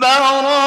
بَرَاءَةٌ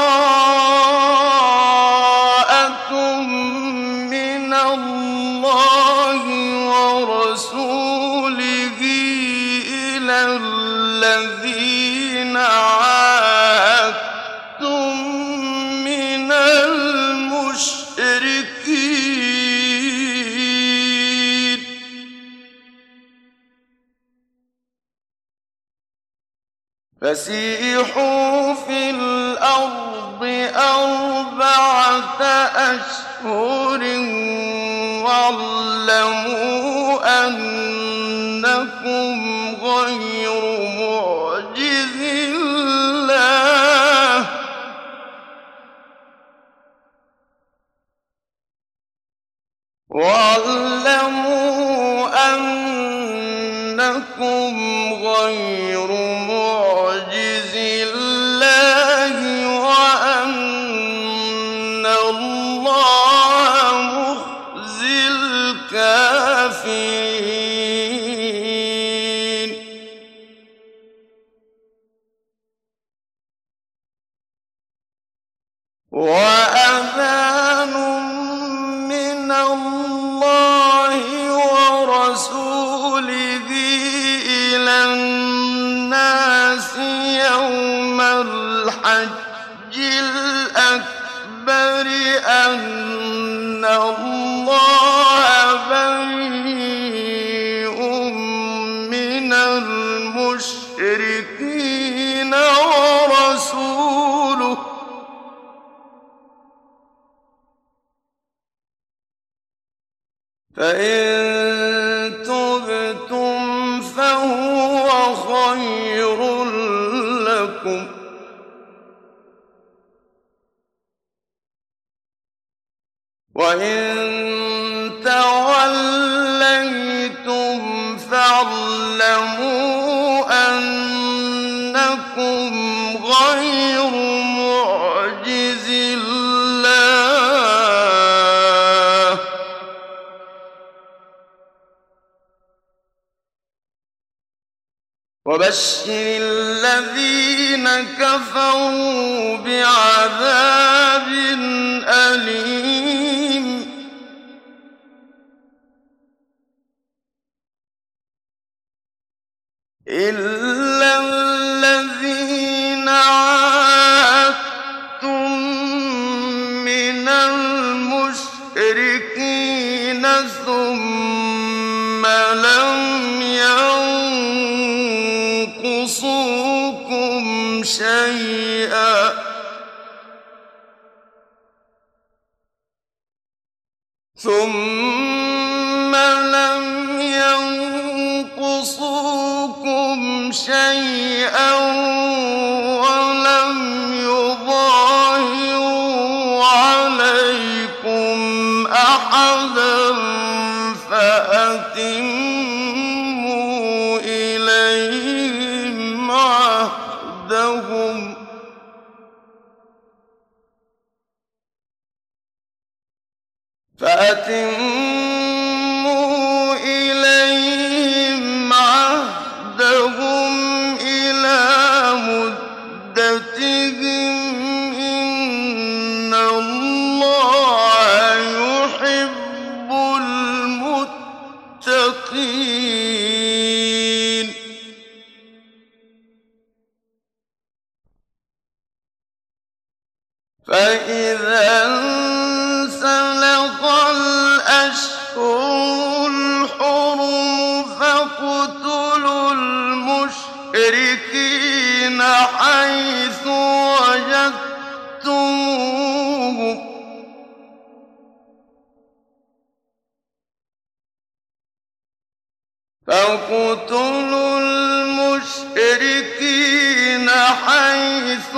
الْمُشْرِكِينَ حَيْثُ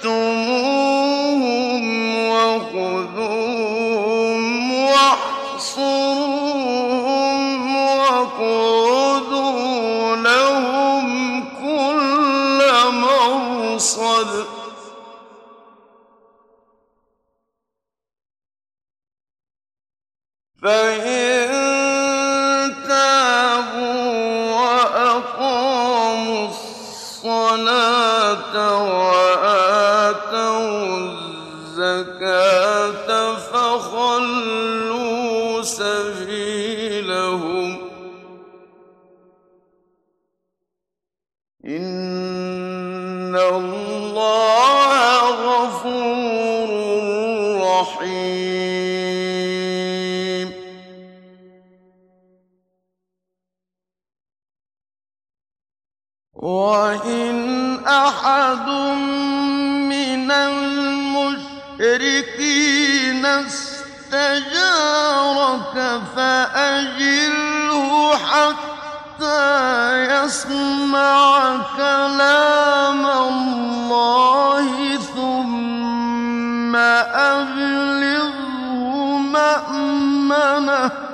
وَجَدتُّمُوهُمْ فَإِن فأجره حتى يسمع كلام الله ثم أبلغه مأمنه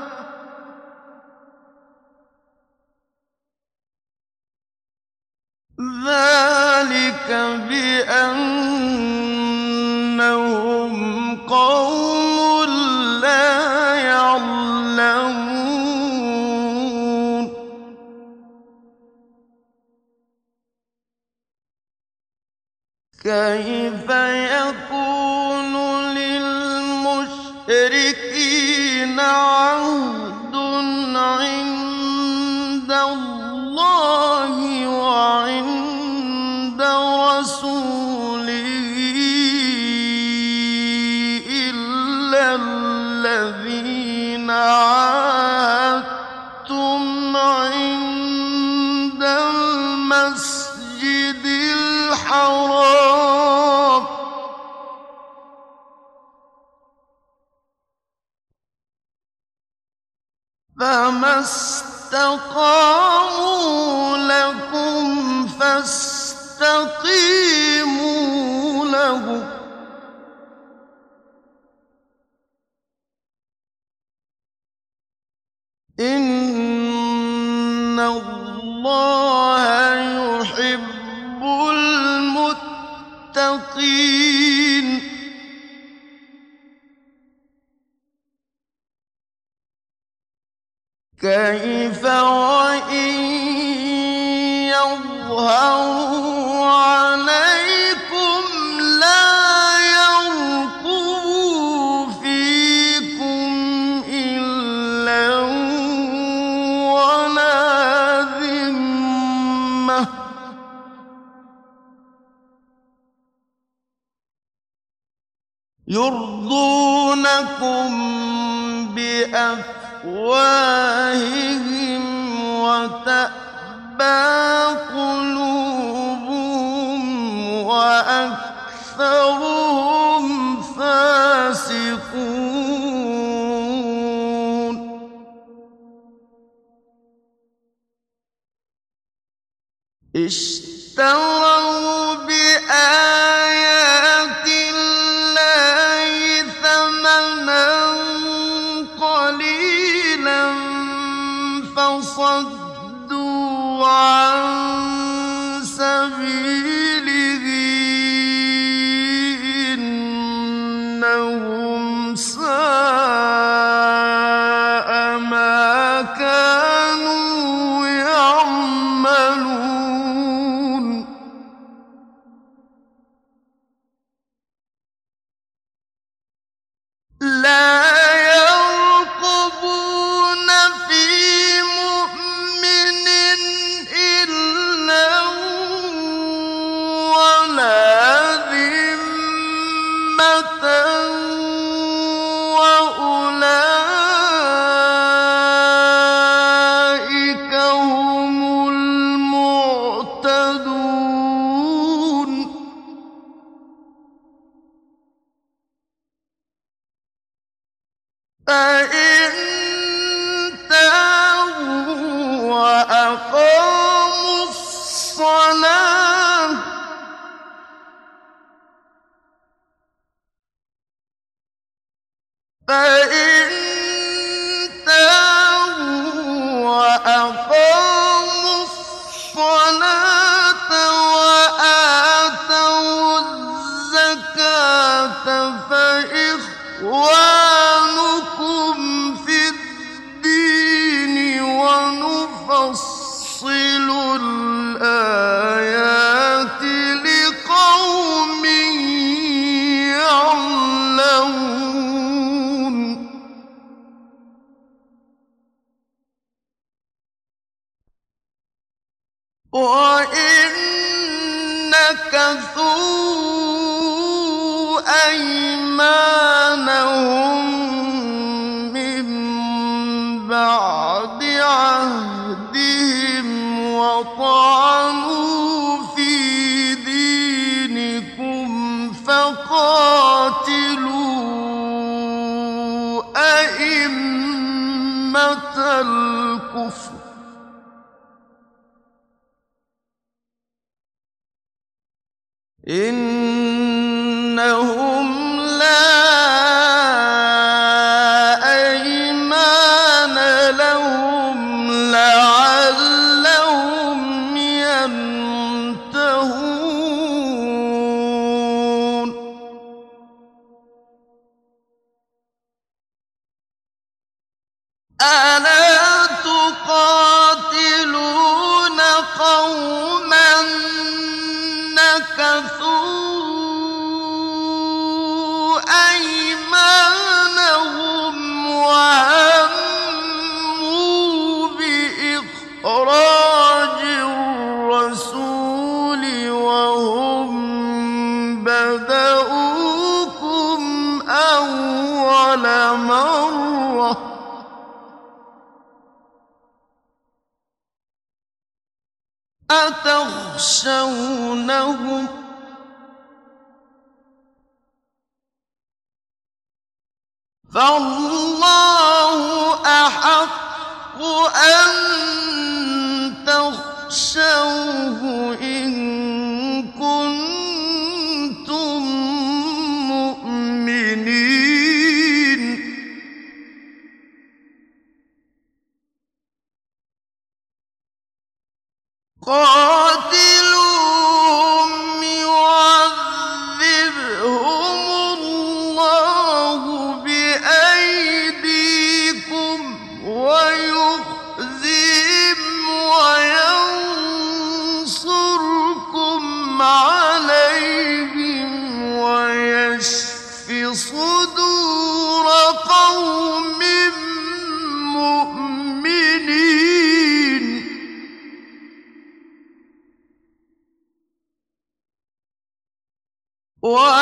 فصدوا Whoa!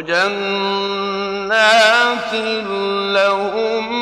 وجنات لهم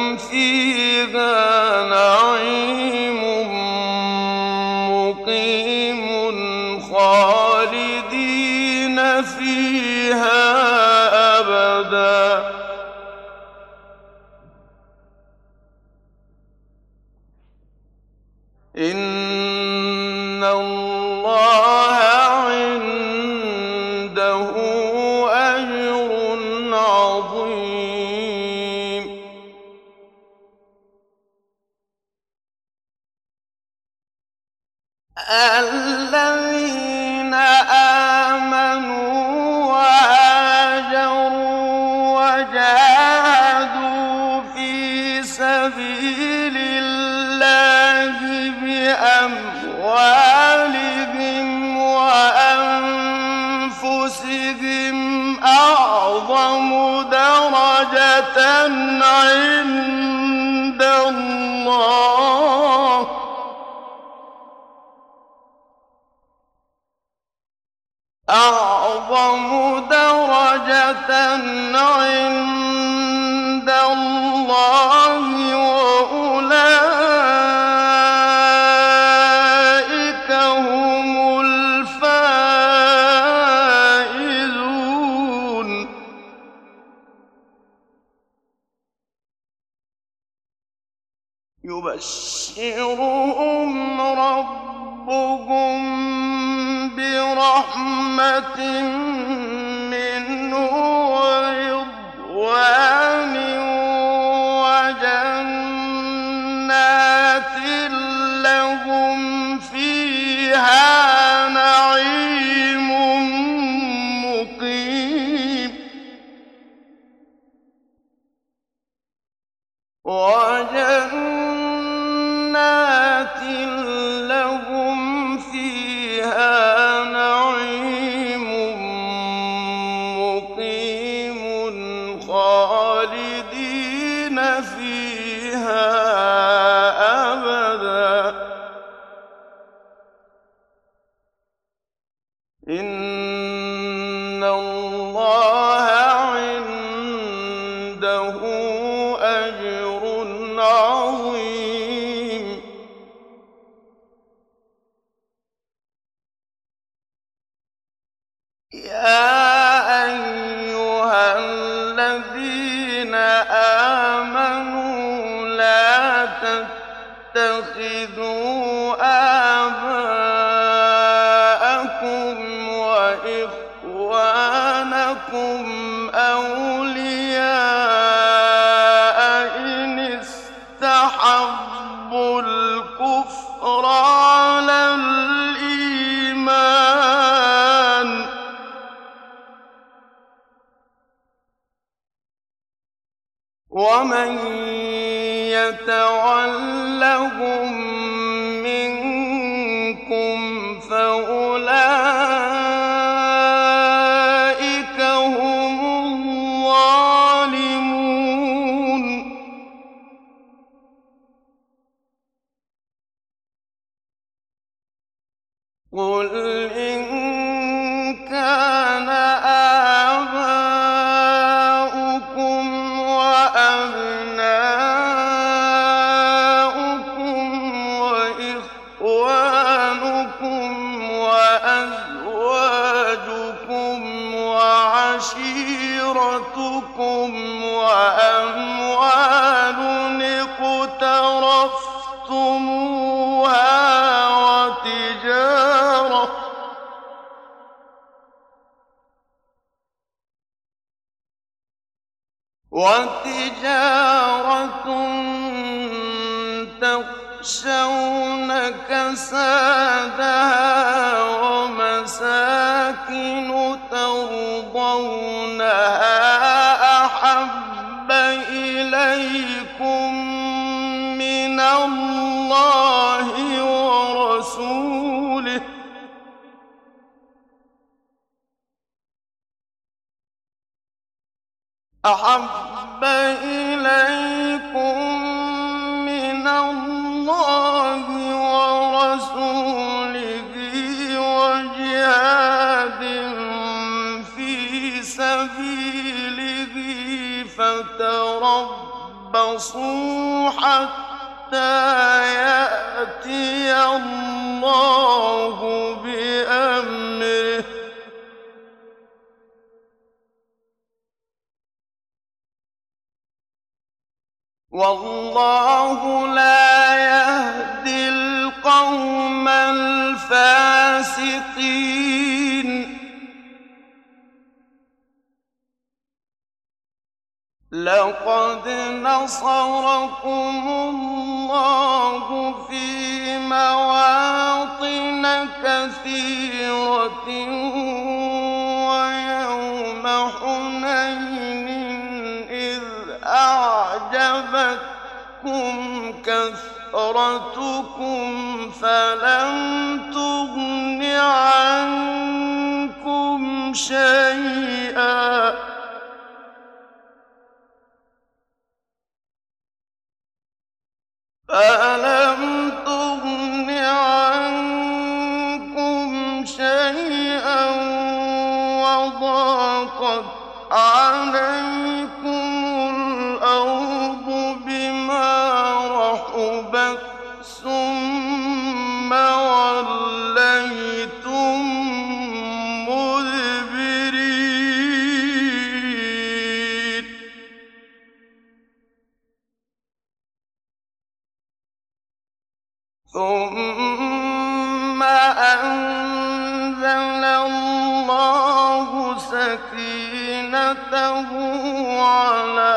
وتجارة تخشون كسادها ومساكن ترضونها أحب إليكم من الله ورسوله أحب فتربصوا حتى يأتي الله بأمره. والله لا يهدي القوم الفاسقين. لقد نصركم الله في مواطن كثيرة ويوم حنين. أعجبتكم كثرتكم فلم تغن عنكم شيئا فلم تغن عنكم شيئا وضاقت عليكم ثم أنزل الله سكينته على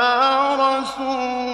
رسوله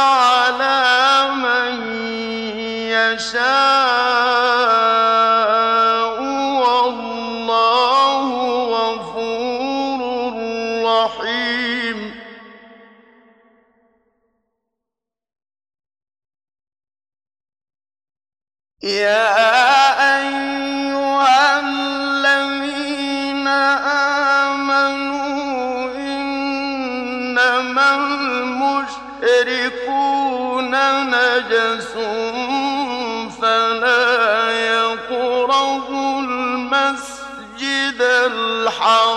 على من يشاء.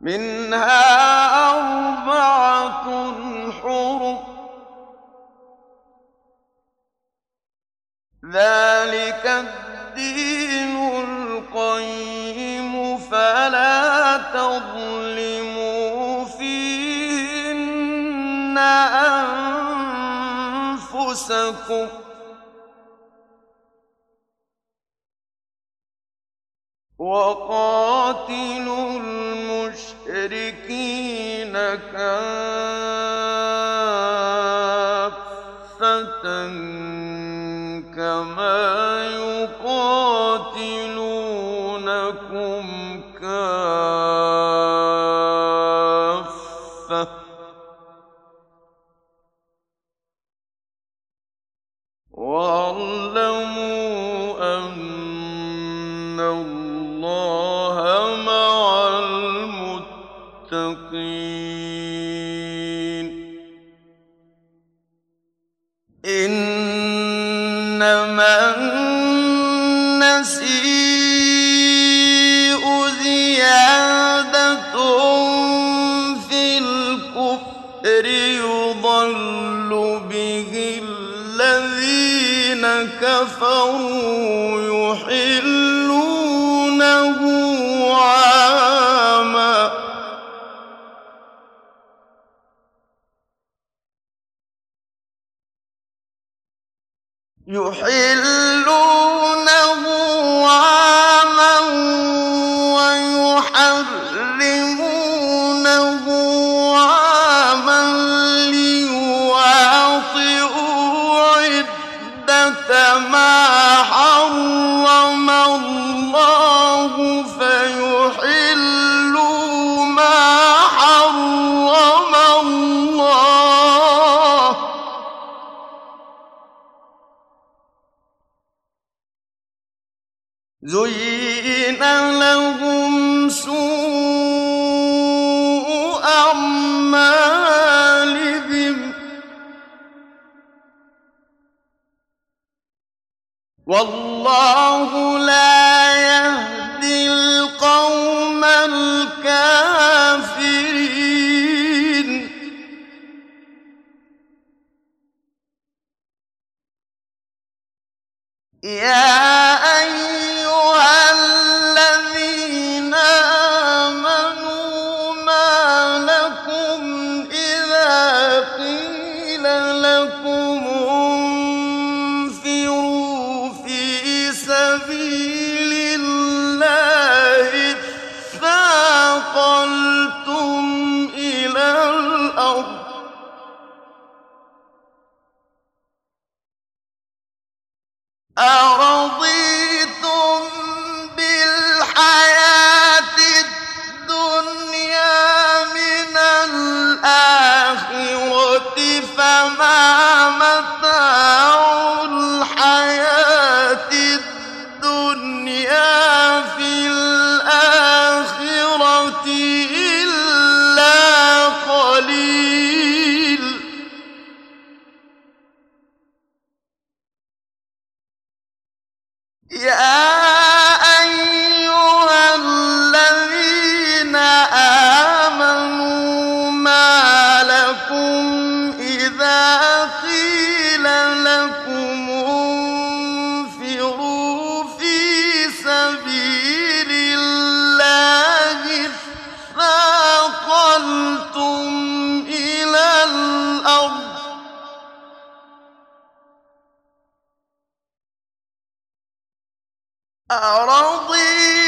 منها أربعة حرم ذلك الدين القيم فلا تظلموا فيهن أنفسكم. وقاتلوا المشركين كافرين كفروا أرضيتم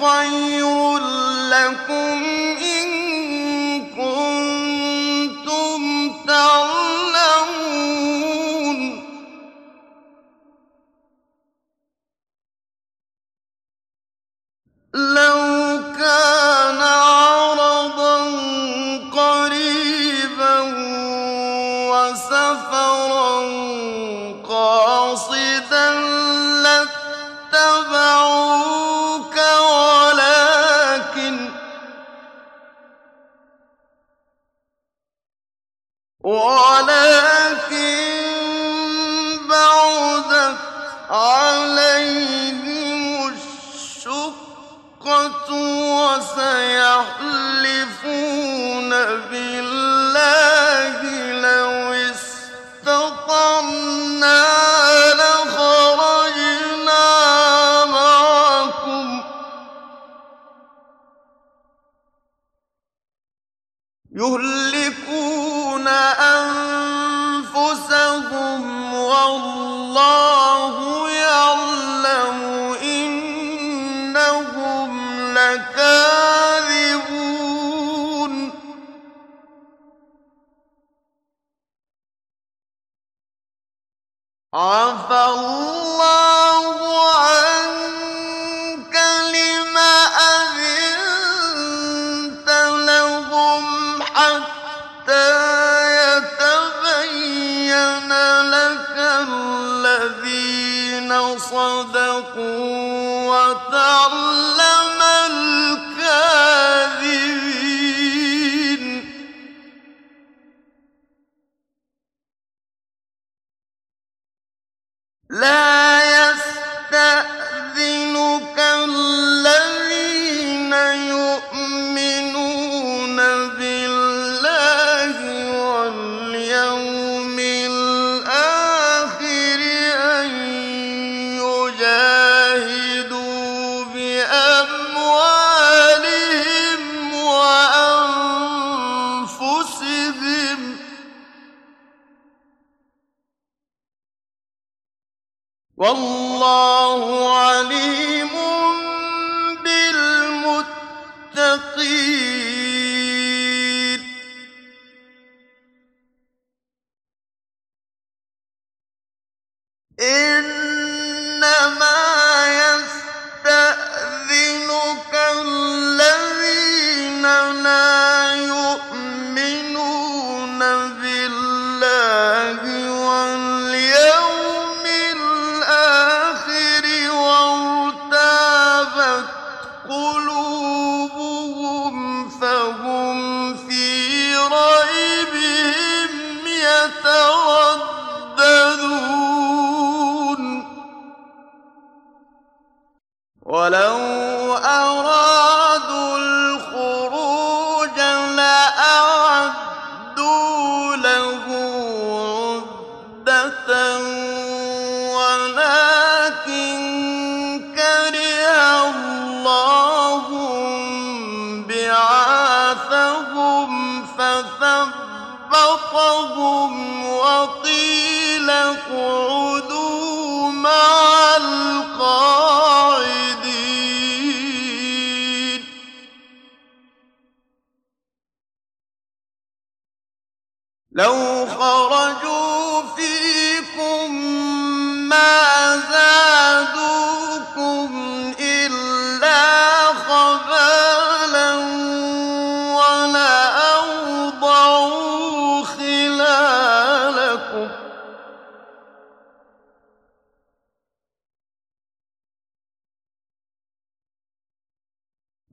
خير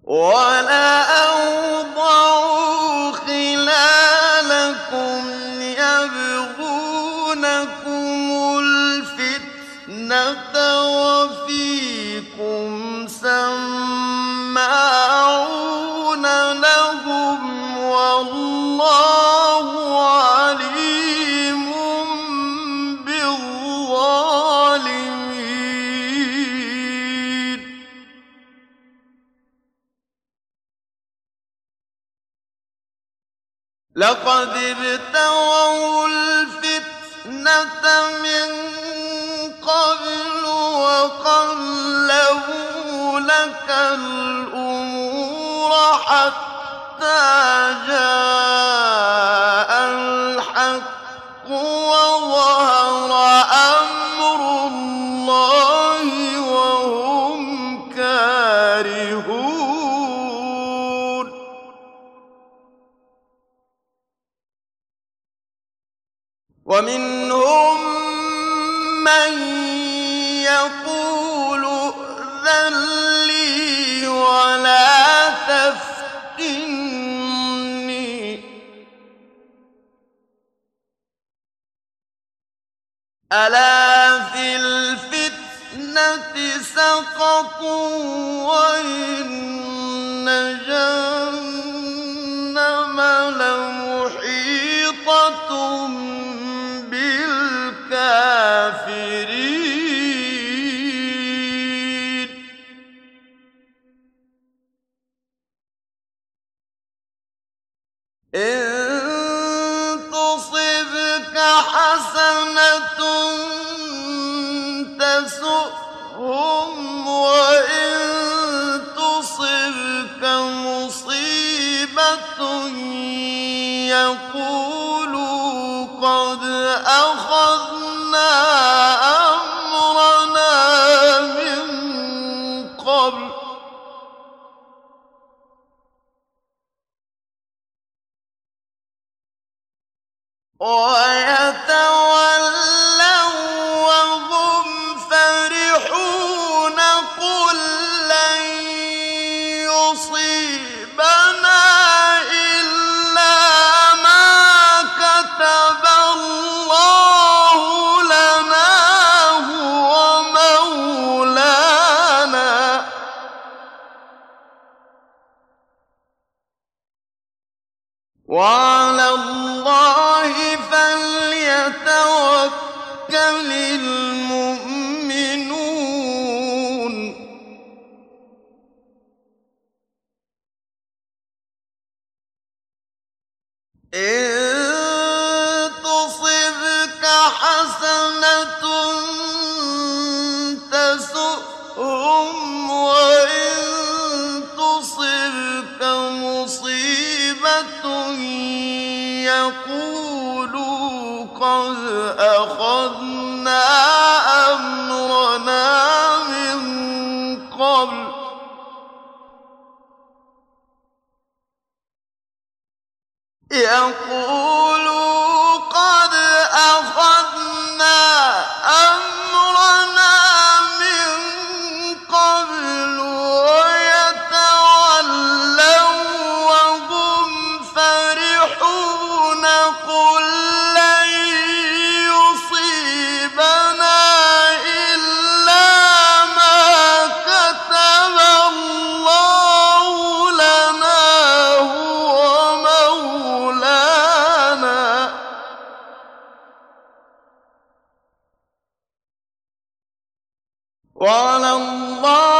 ولا لقد ابتغوا الفتنة من قبل وقلبوا لك الأمور حتى جاءوا وعلى الله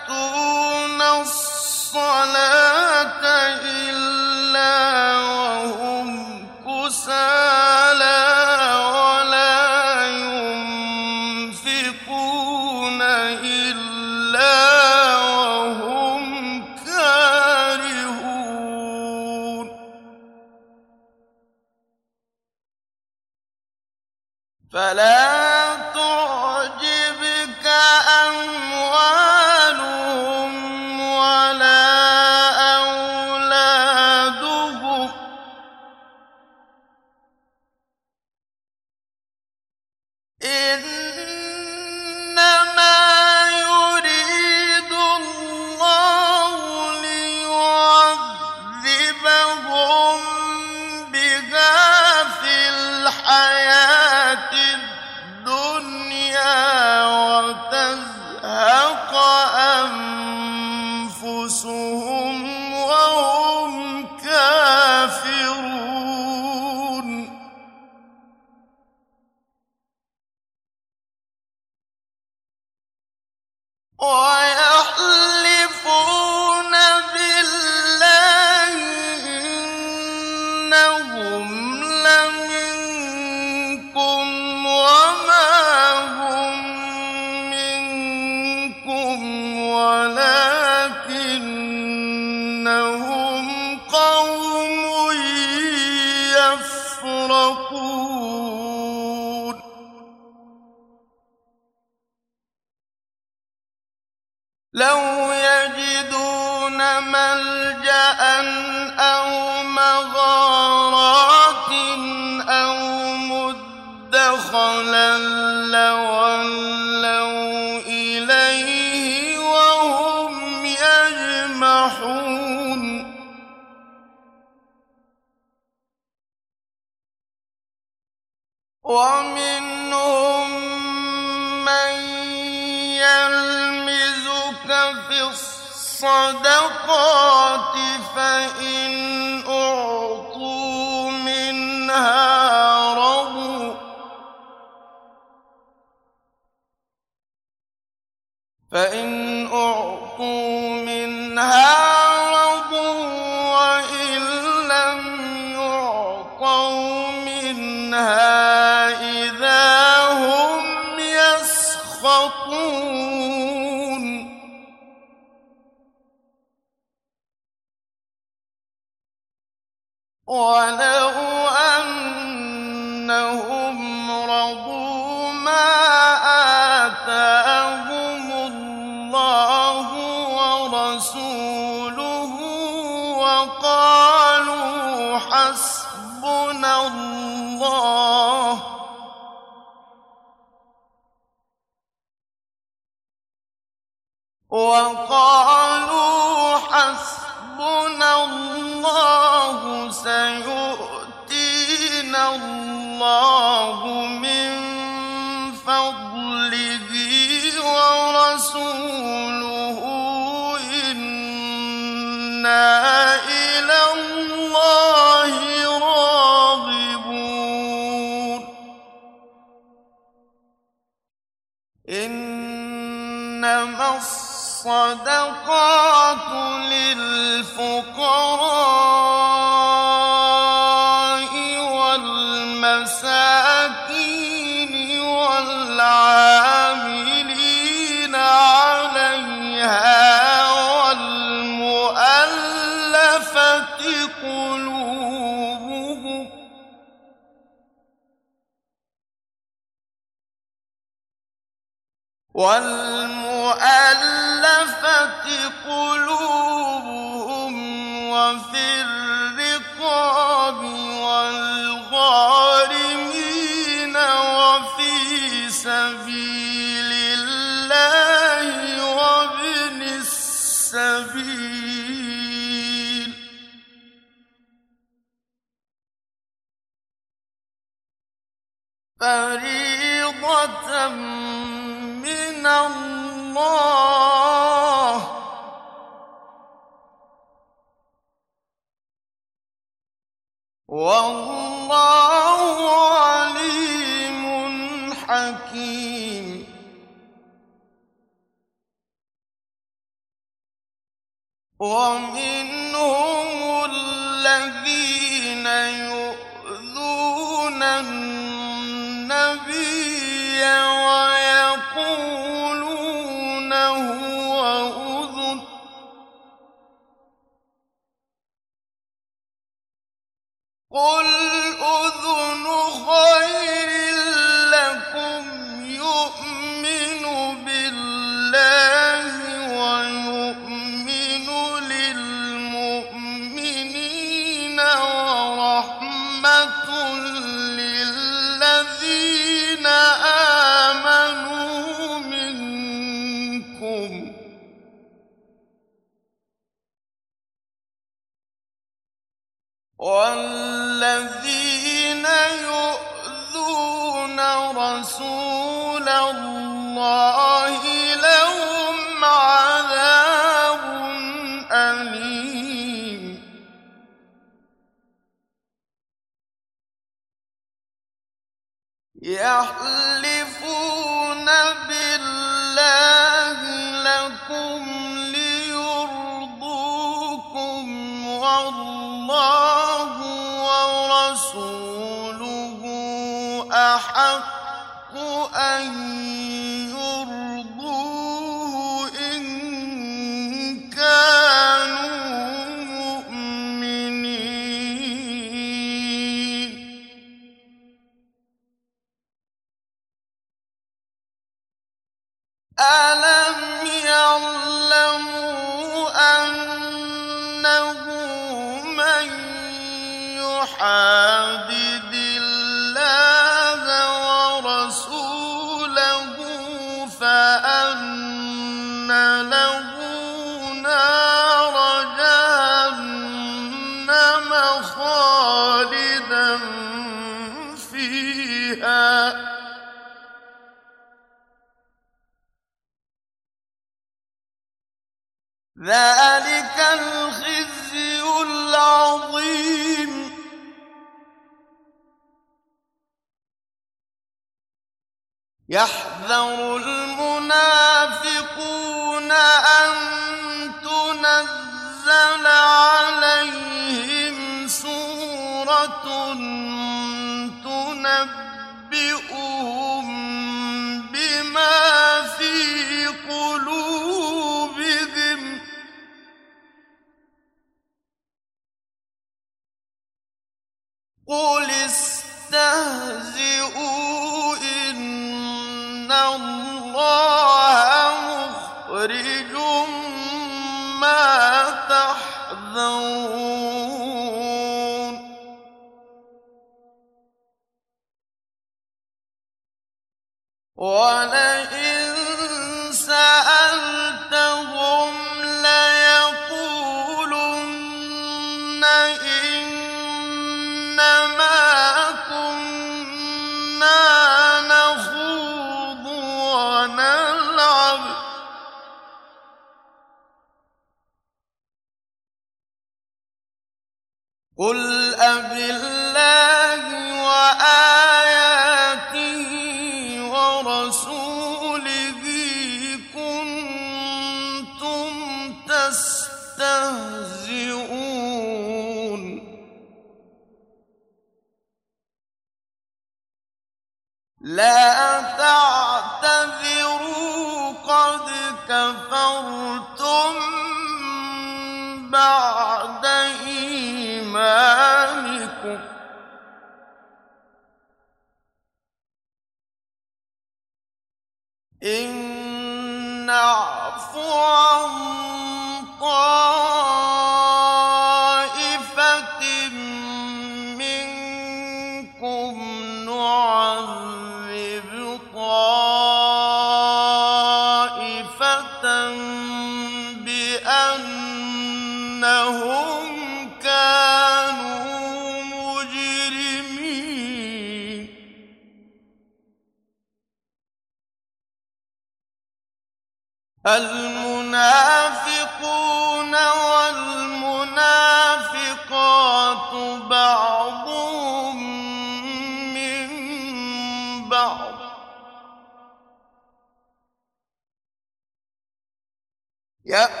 Yep.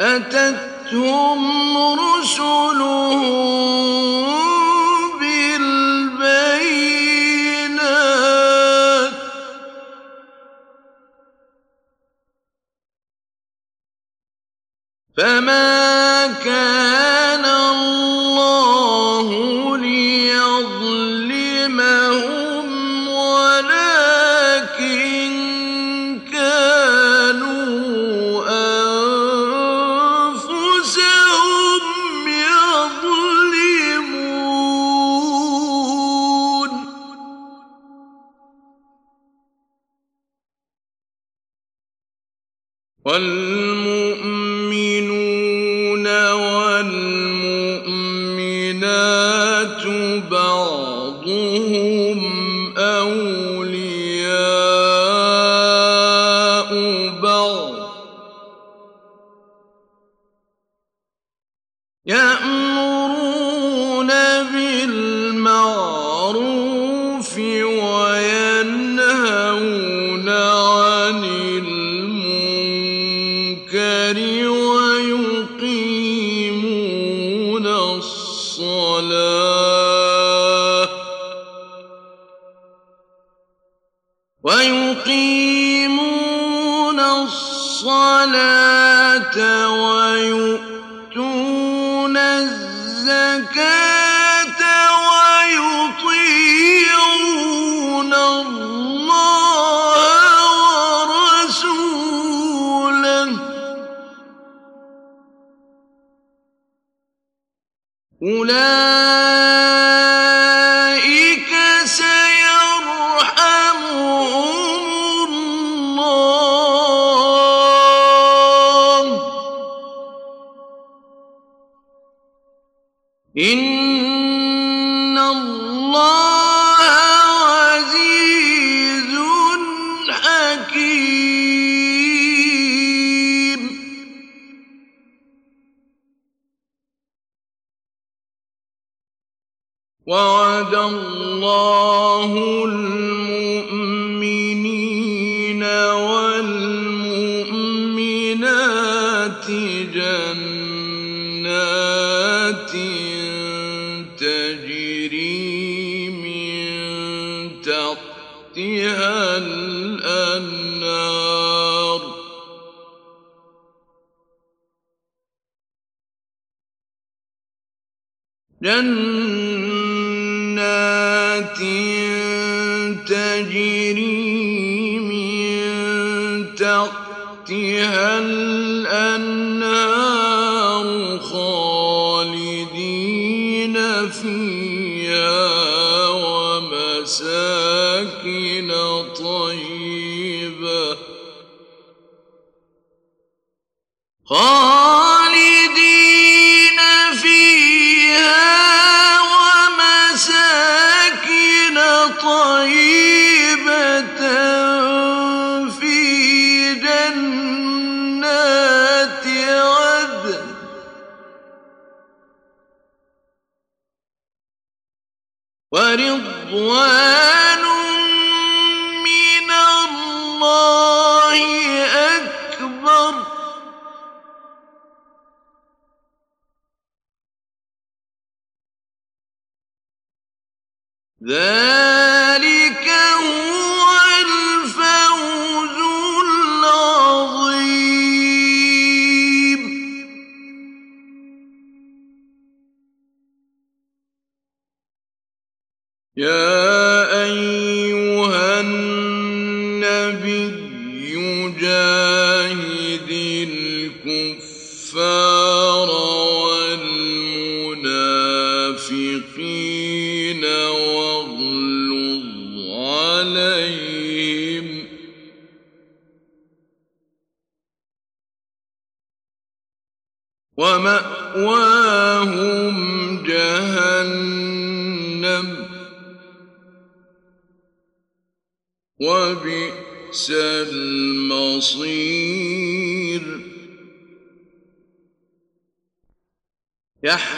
أتتهم رسلهم بالبينات. فما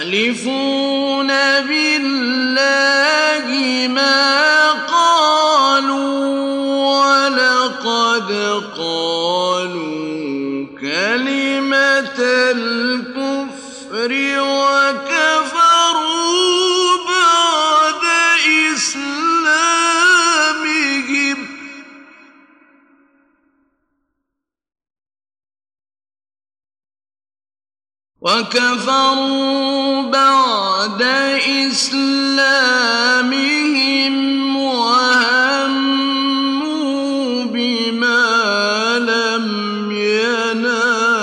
يحلفون بالله ما قالوا ولقد قالوا وكفروا بعد إسلامهم وهموا بما لم ينالوا.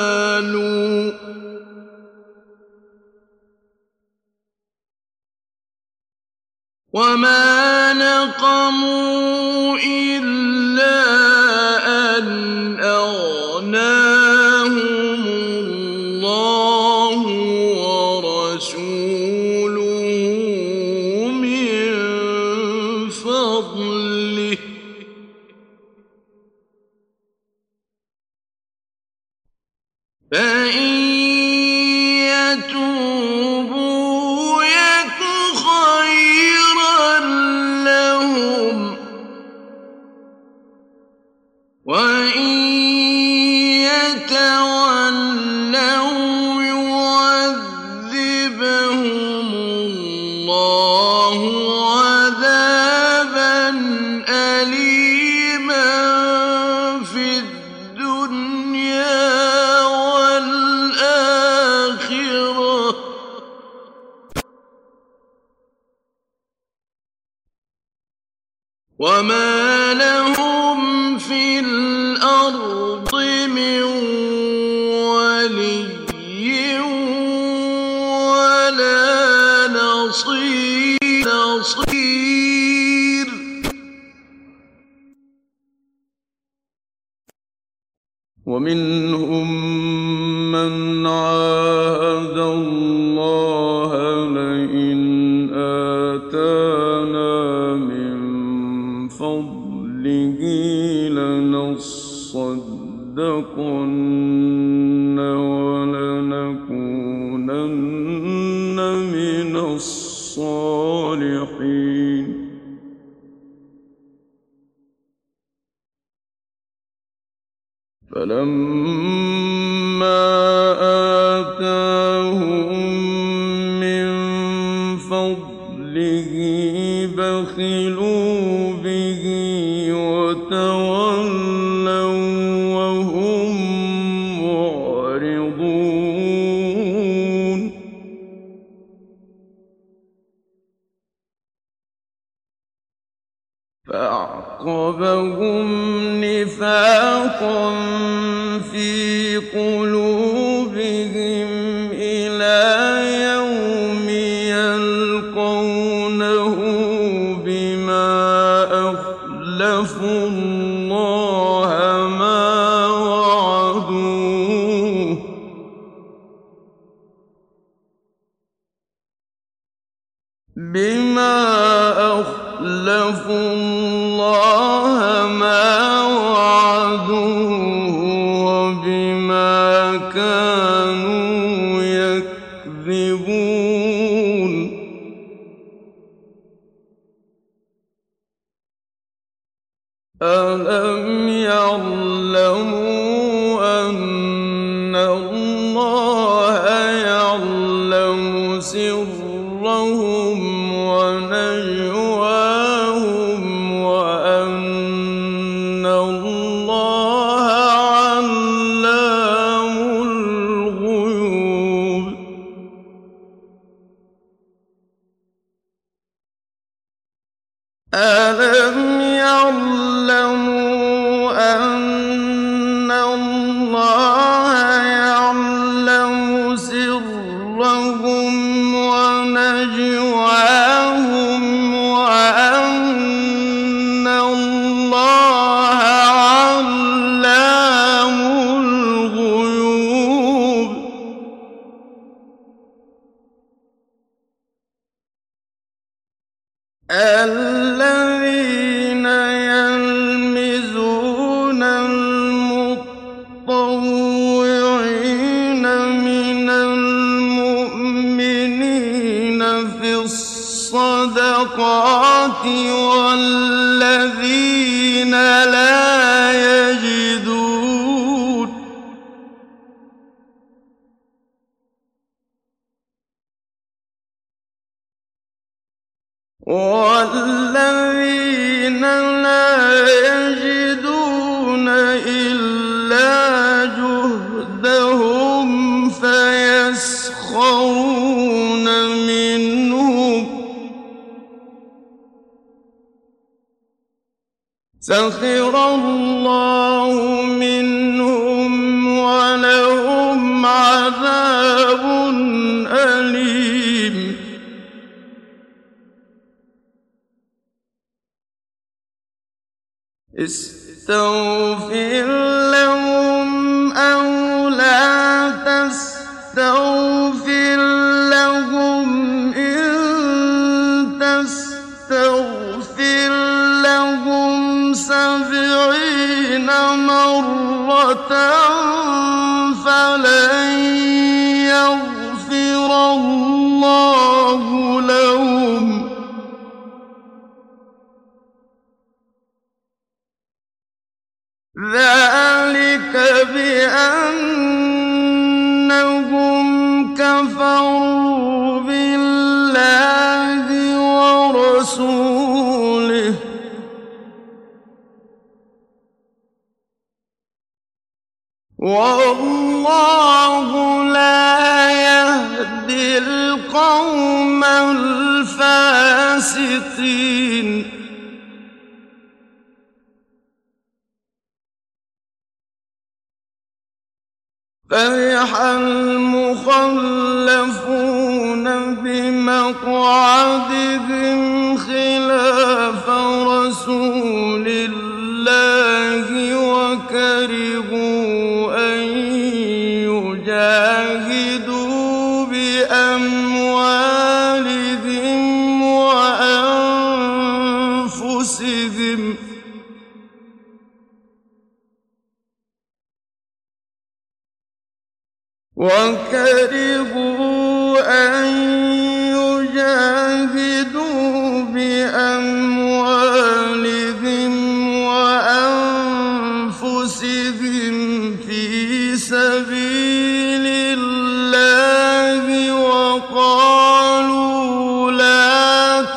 وما نقموا أخلفوا الله سخر الله منهم ولهم عذاب أليم. استغفر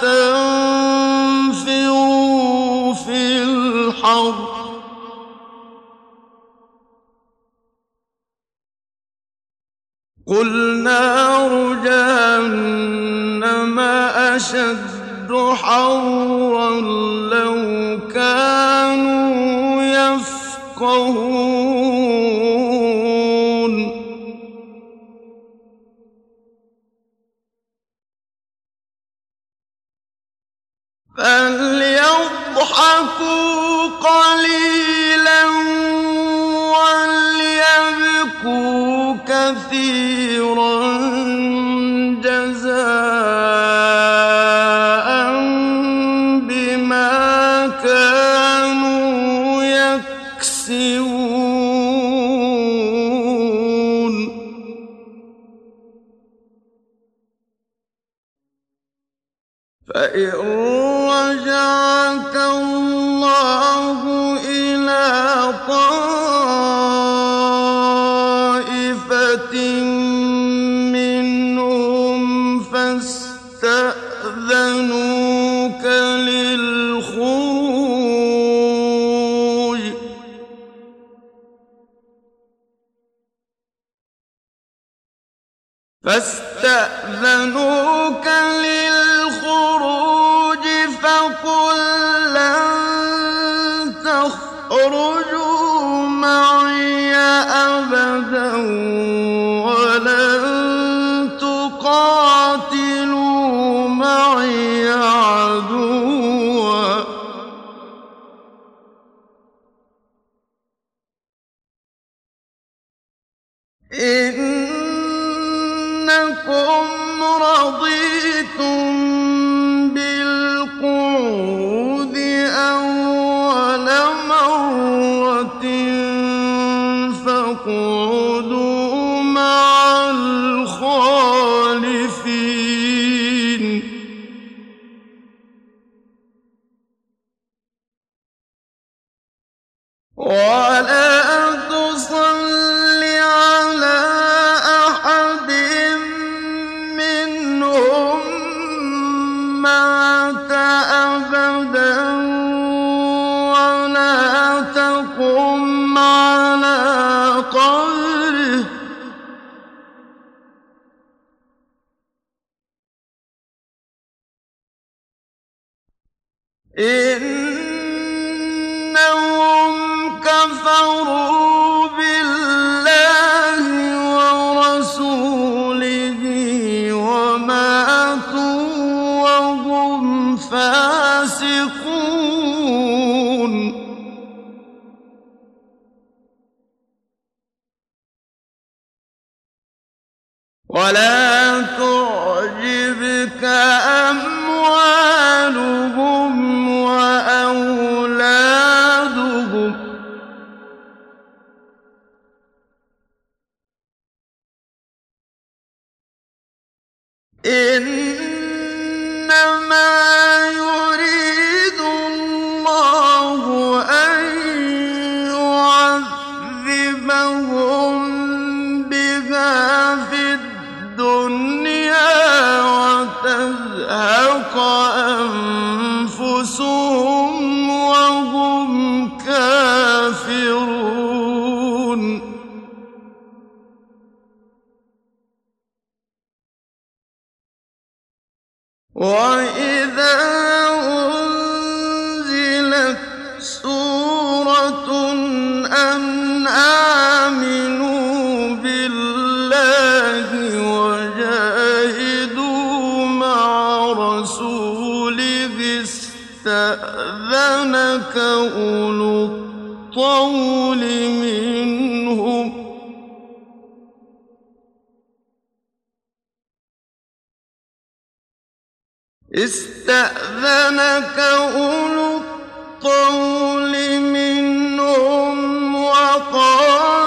عذاب استأذنك أولو الطول منهم. استأذنك أولو الطول منهم وقال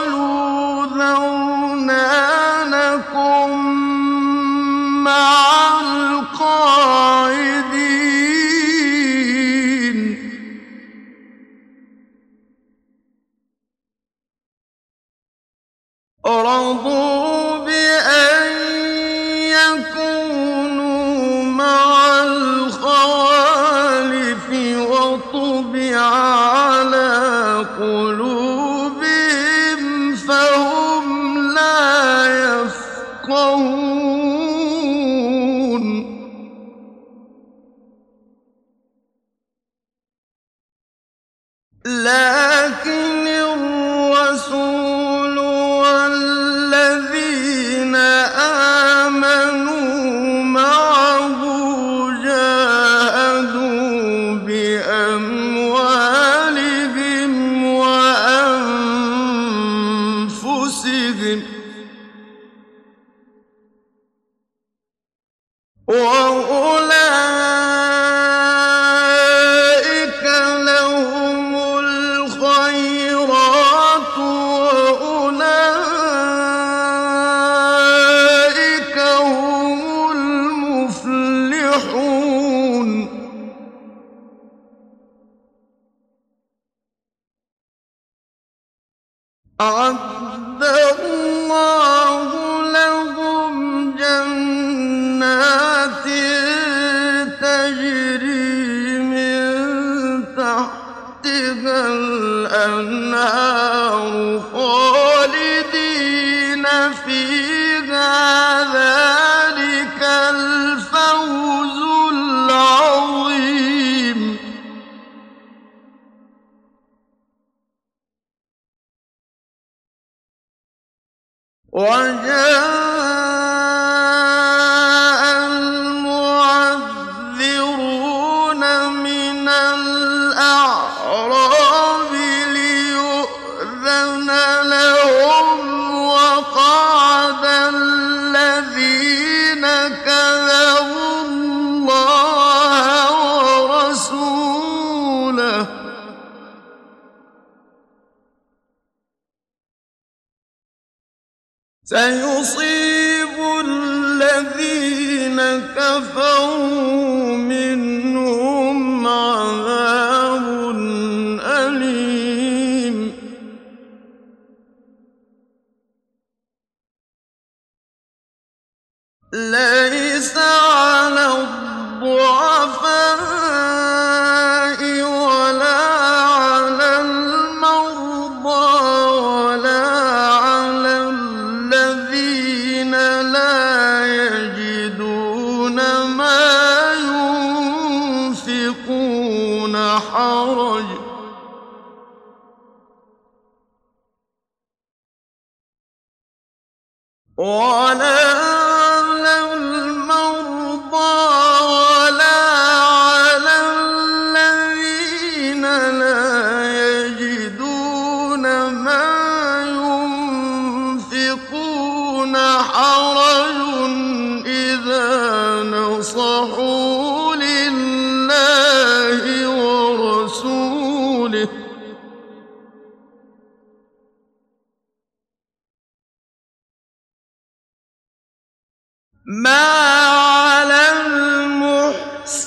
مَا عَلَى الْمُحْسِنِينَ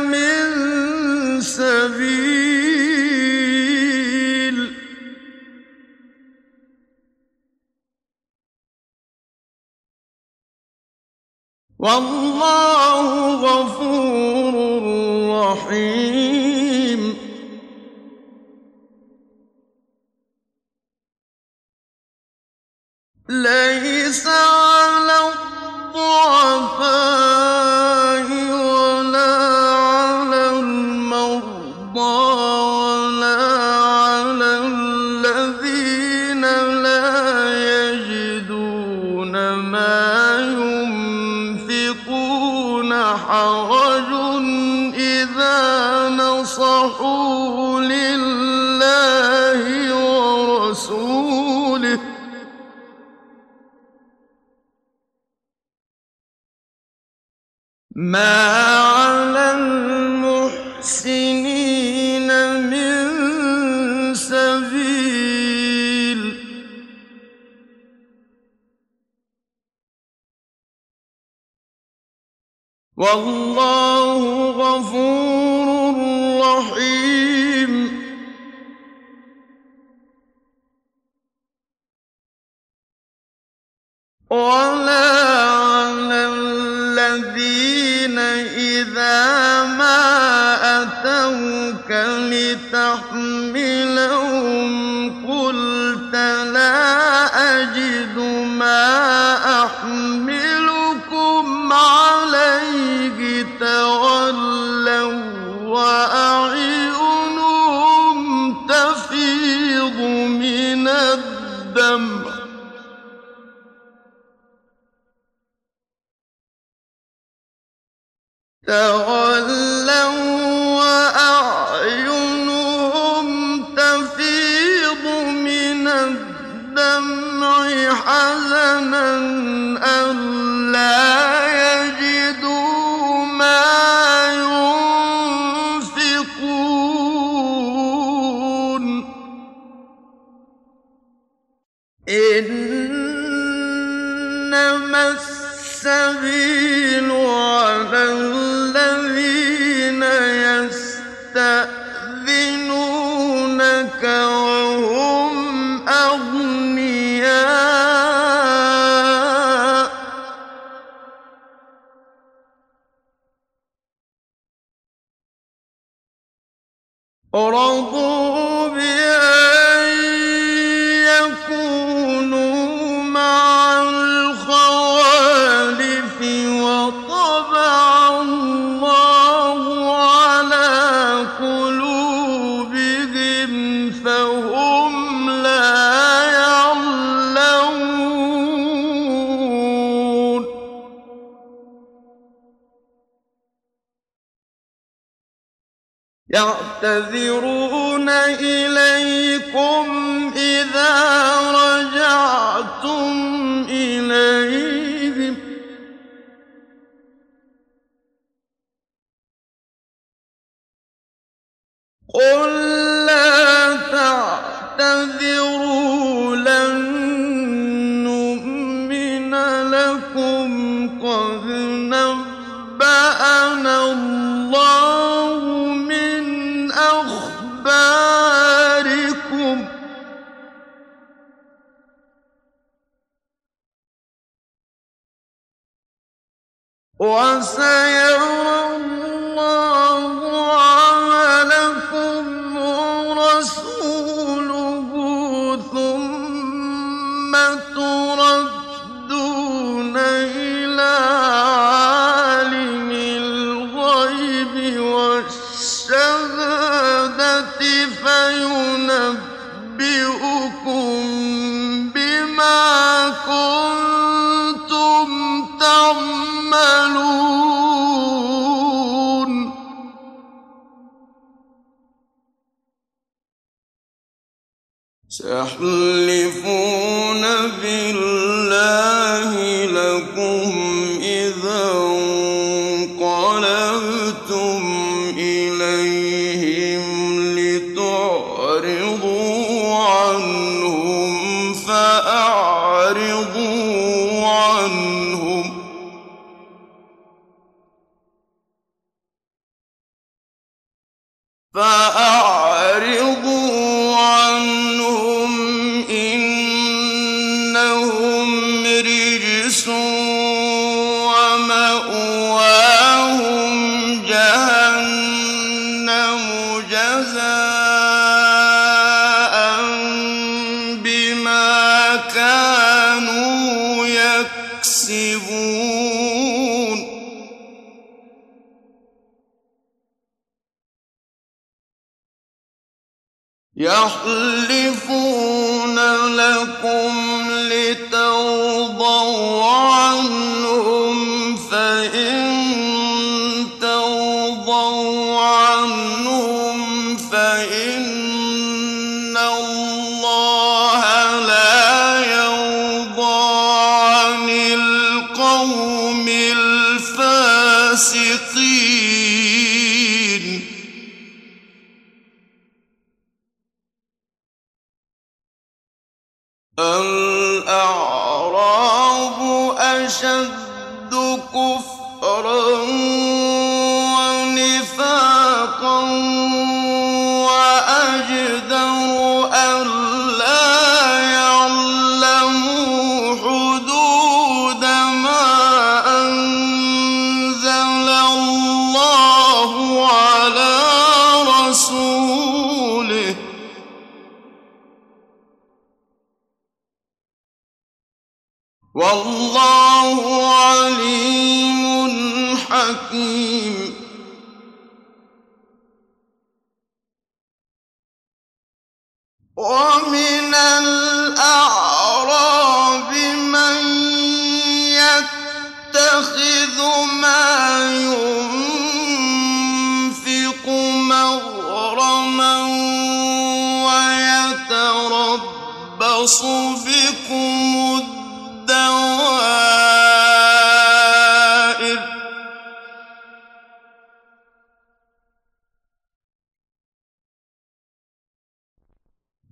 مِن سَبِيلٍ ۚ وَاللَّهُ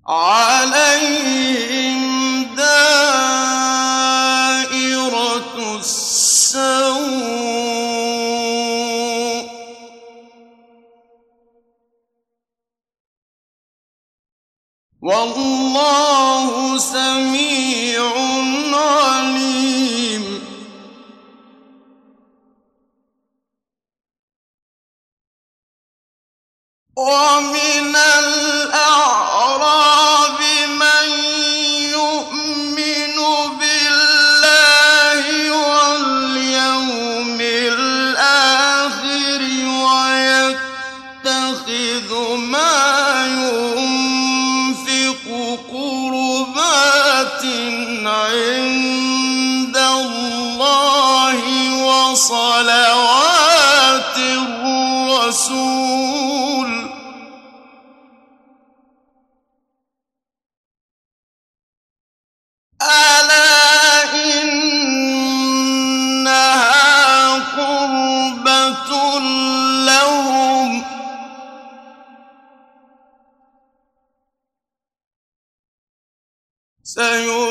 عليهم دائرة السوء. والله سيدخلهم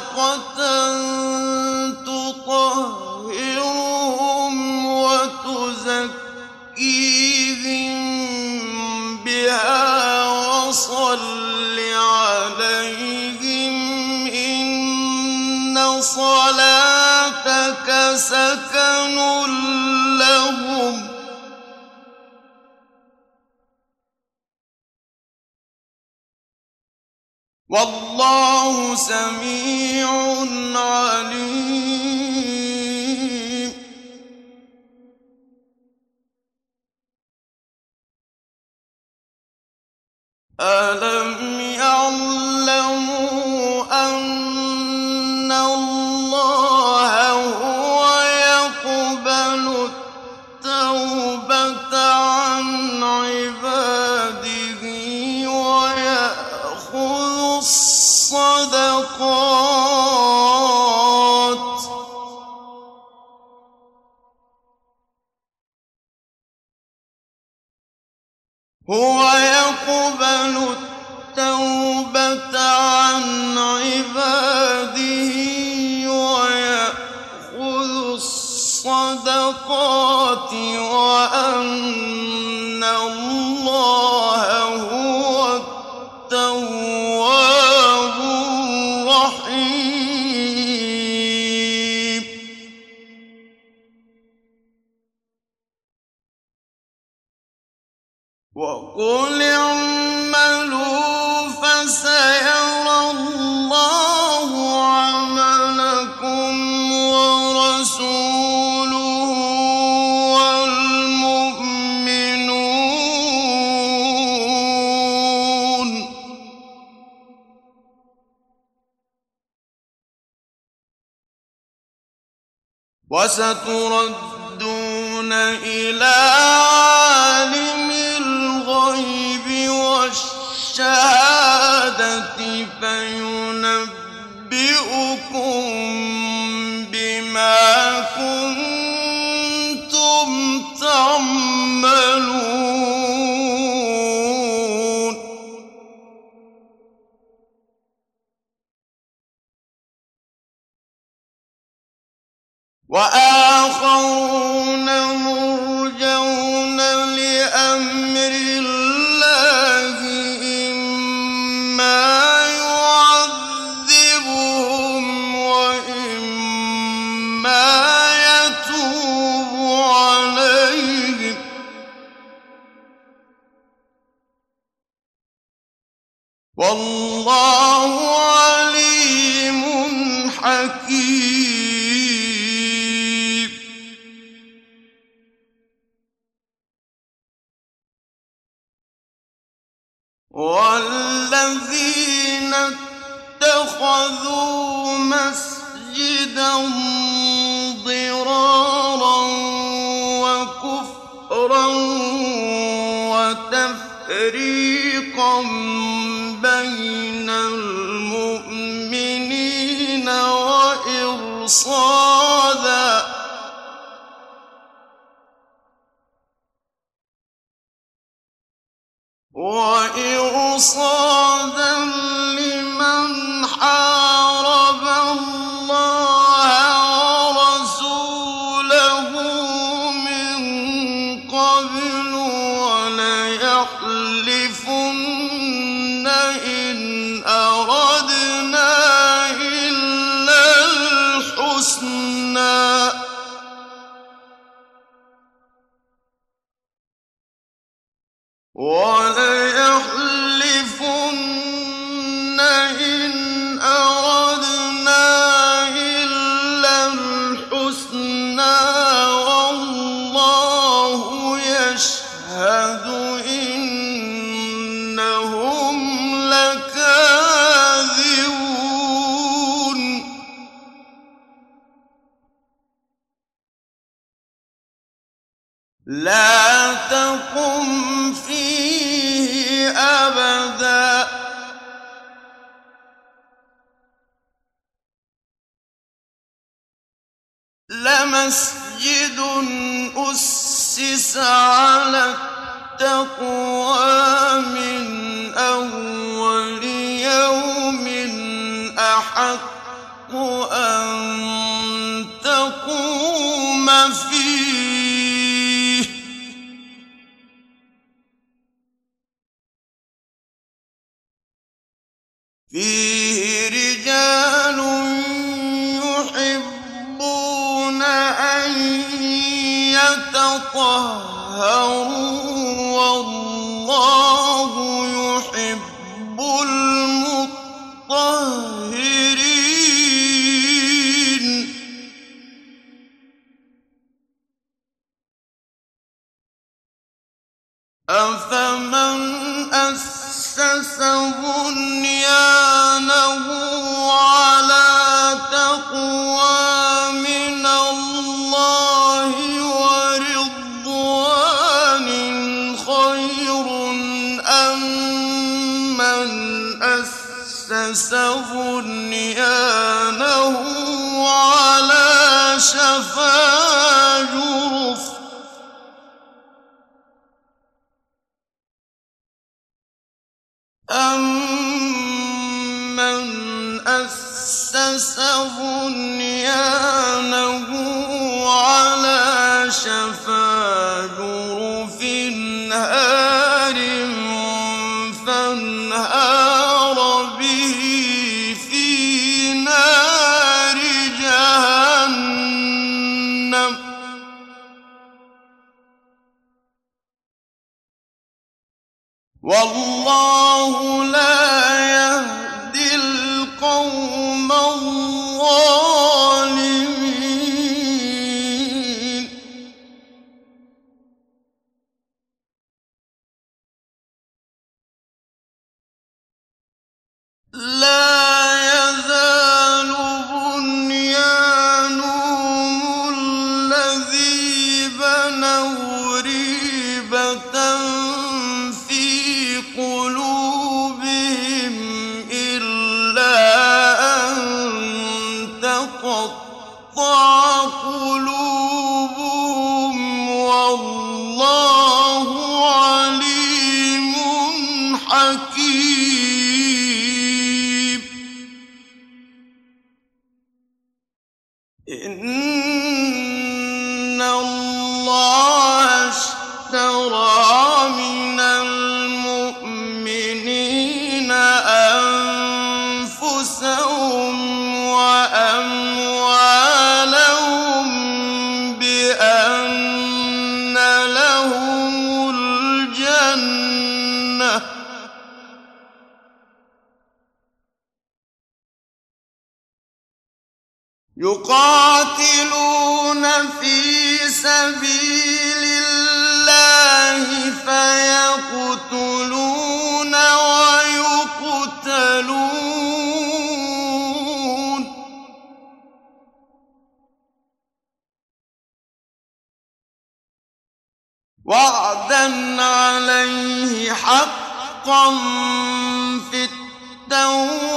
نَفَقَةً والله سميع عليم. ألم يعلموا هو يقبل التوبة عن عباده ويأخذ الصدقات وأن ستردون إلى عالم الغيب والشهادة في عليه حَقًّا فِي التَّوْرَاةِ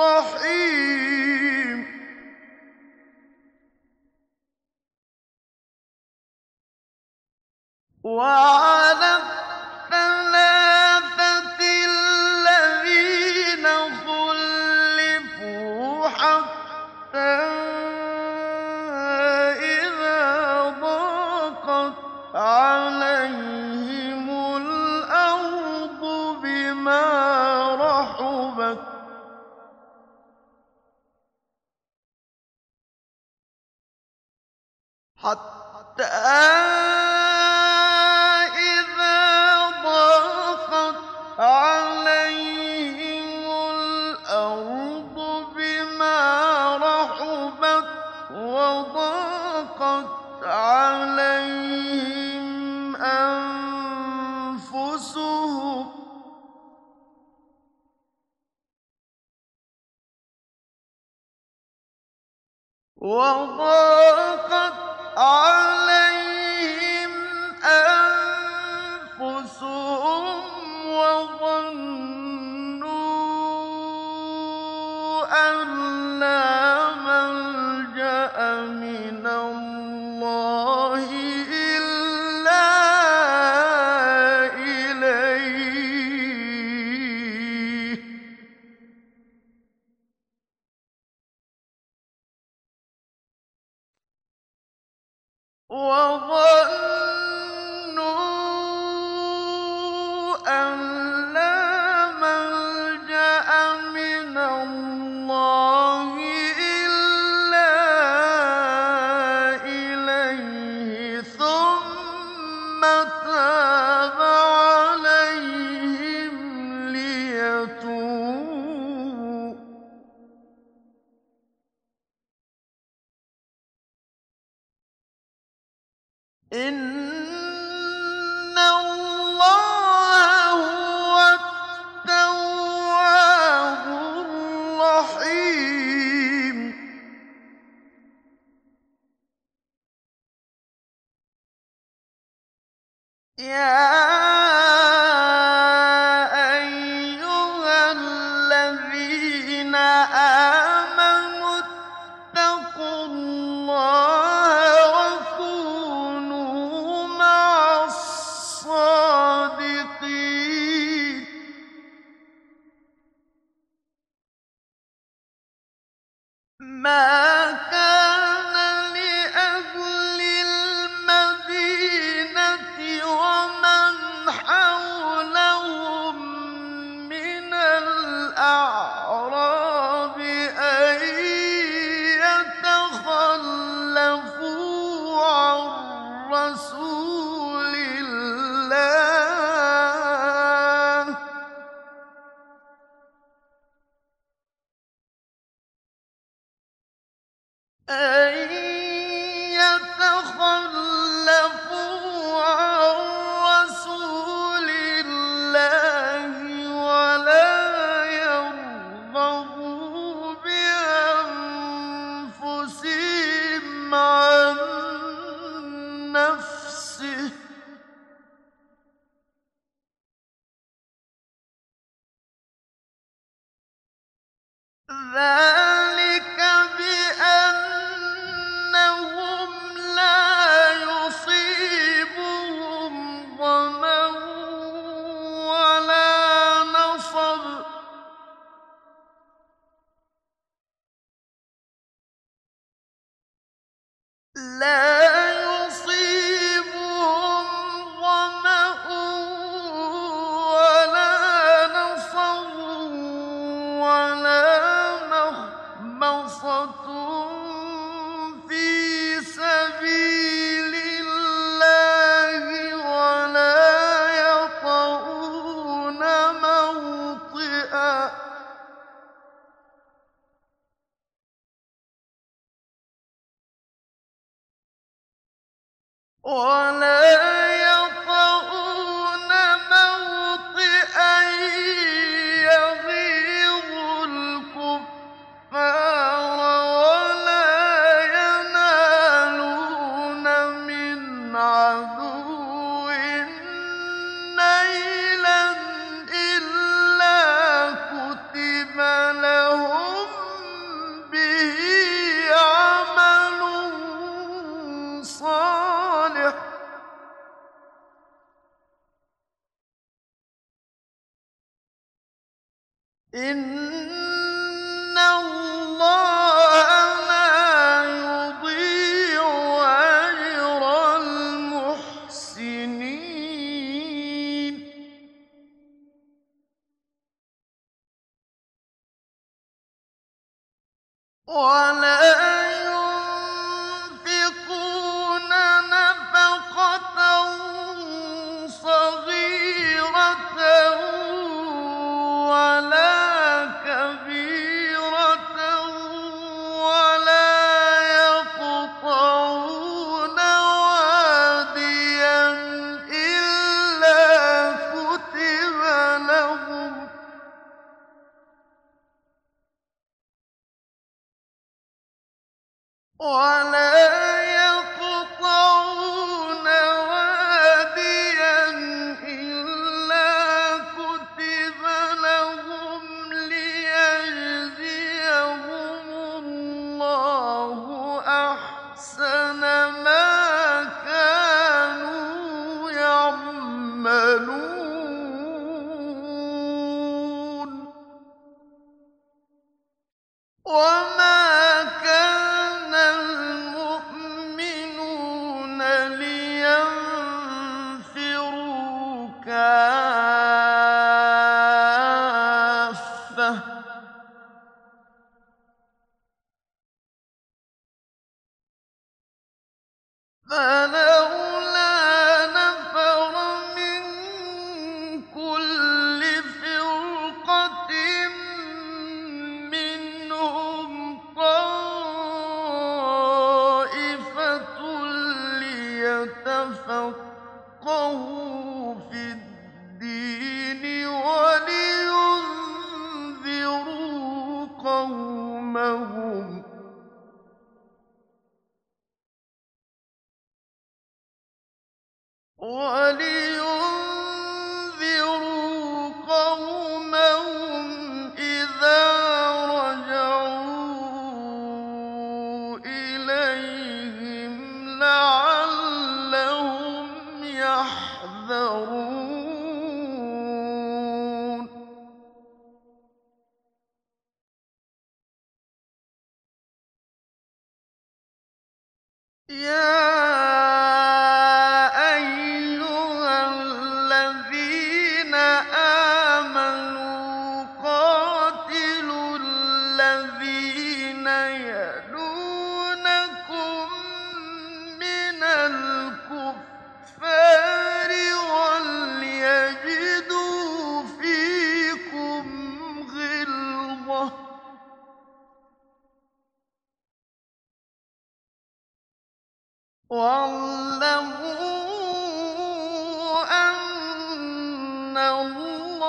رَّحِيمٌ وَعَلَى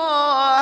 الله